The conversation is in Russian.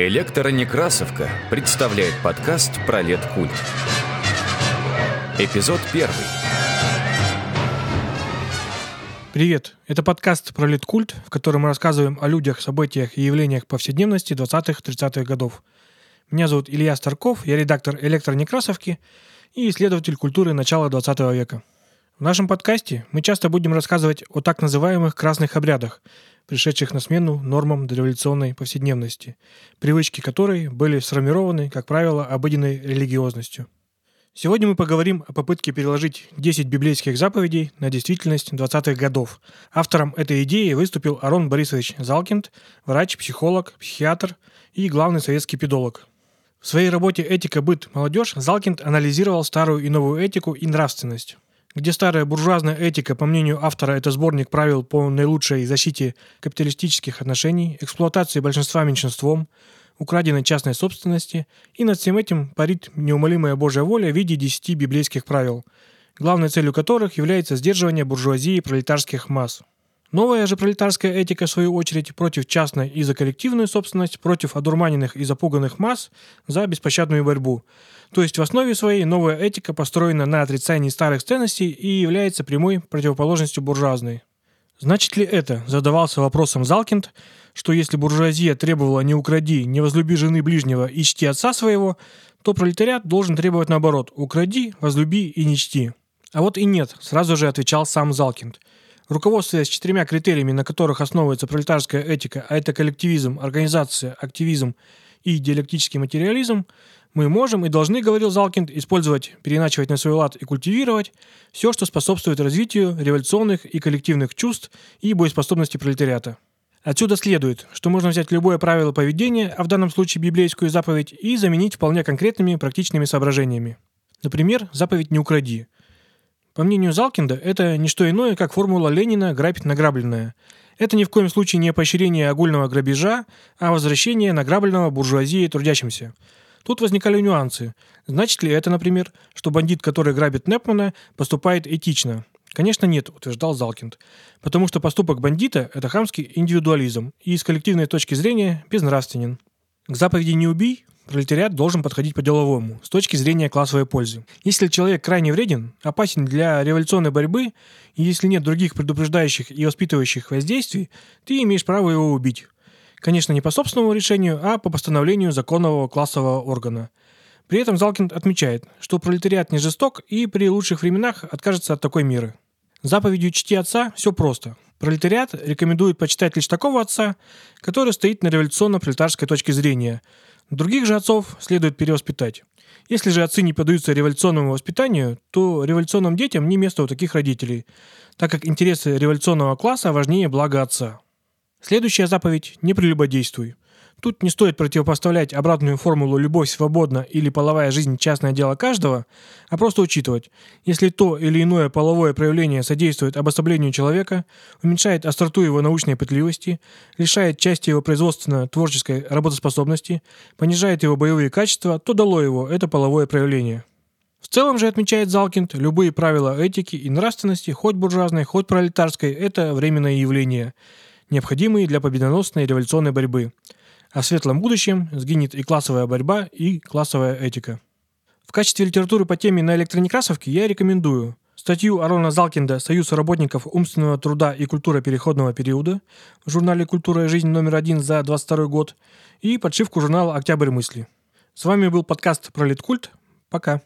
Электронекрасовка представляет подкаст про культ. Эпизод первый. Привет! Это подкаст про культ, в котором мы рассказываем о людях, событиях и явлениях повседневности 20-30-х годов. Меня зовут Илья Старков, я редактор электронекрасовки и исследователь культуры начала 20 века. В нашем подкасте мы часто будем рассказывать о так называемых красных обрядах, пришедших на смену нормам дореволюционной повседневности, привычки которой были сформированы, как правило, обыденной религиозностью. Сегодня мы поговорим о попытке переложить 10 библейских заповедей на действительность 20-х годов. Автором этой идеи выступил Арон Борисович Залкинд, врач, психолог, психиатр и главный советский педолог. В своей работе «Этика, быт, молодежь» Залкинд анализировал старую и новую этику и нравственность где старая буржуазная этика, по мнению автора, это сборник правил по наилучшей защите капиталистических отношений, эксплуатации большинства меньшинством, украденной частной собственности, и над всем этим парит неумолимая Божья воля в виде десяти библейских правил, главной целью которых является сдерживание буржуазии и пролетарских масс. Новая же пролетарская этика, в свою очередь, против частной и за коллективную собственность, против одурманенных и запуганных масс, за беспощадную борьбу. То есть в основе своей новая этика построена на отрицании старых ценностей и является прямой противоположностью буржуазной. Значит ли это, задавался вопросом Залкинд, что если буржуазия требовала «не укради, не возлюби жены ближнего и чти отца своего», то пролетариат должен требовать наоборот «укради, возлюби и не чти». А вот и нет, сразу же отвечал сам Залкинд – Руководствуясь четырьмя критериями, на которых основывается пролетарская этика, а это коллективизм, организация, активизм и диалектический материализм, мы можем и должны, говорил Залкинд, использовать, переначивать на свой лад и культивировать все, что способствует развитию революционных и коллективных чувств и боеспособности пролетариата. Отсюда следует, что можно взять любое правило поведения, а в данном случае библейскую заповедь, и заменить вполне конкретными практичными соображениями. Например, заповедь «не укради», по мнению Залкинда, это не что иное, как формула Ленина «грабить награбленное». Это ни в коем случае не поощрение огульного грабежа, а возвращение награбленного буржуазии трудящимся. Тут возникали нюансы. Значит ли это, например, что бандит, который грабит Непмана, поступает этично? Конечно, нет, утверждал Залкинд. Потому что поступок бандита – это хамский индивидуализм и с коллективной точки зрения безнравственен. К заповеди «не убий» пролетариат должен подходить по-деловому, с точки зрения классовой пользы. Если человек крайне вреден, опасен для революционной борьбы, и если нет других предупреждающих и воспитывающих воздействий, ты имеешь право его убить. Конечно, не по собственному решению, а по постановлению законного классового органа. При этом Залкин отмечает, что пролетариат не жесток и при лучших временах откажется от такой меры. Заповедью «Чти отца» все просто. Пролетариат рекомендует почитать лишь такого отца, который стоит на революционно-пролетарской точке зрения – Других же отцов следует перевоспитать. Если же отцы не поддаются революционному воспитанию, то революционным детям не место у таких родителей, так как интересы революционного класса важнее блага отца. Следующая заповедь – не прелюбодействуй – Тут не стоит противопоставлять обратную формулу «любовь свободна» или «половая жизнь – частное дело каждого», а просто учитывать, если то или иное половое проявление содействует обособлению человека, уменьшает остроту его научной пытливости, лишает части его производственно-творческой работоспособности, понижает его боевые качества, то дало его это половое проявление. В целом же, отмечает Залкинд, любые правила этики и нравственности, хоть буржуазной, хоть пролетарской, это временное явление, необходимые для победоносной революционной борьбы – а в светлом будущем сгинет и классовая борьба, и классовая этика. В качестве литературы по теме на электронекрасовке я рекомендую статью Арона Залкинда «Союз работников умственного труда и культура переходного периода» в журнале «Культура и жизнь» номер один за 22 год и подшивку журнала «Октябрь мысли». С вами был подкаст про Литкульт. Пока.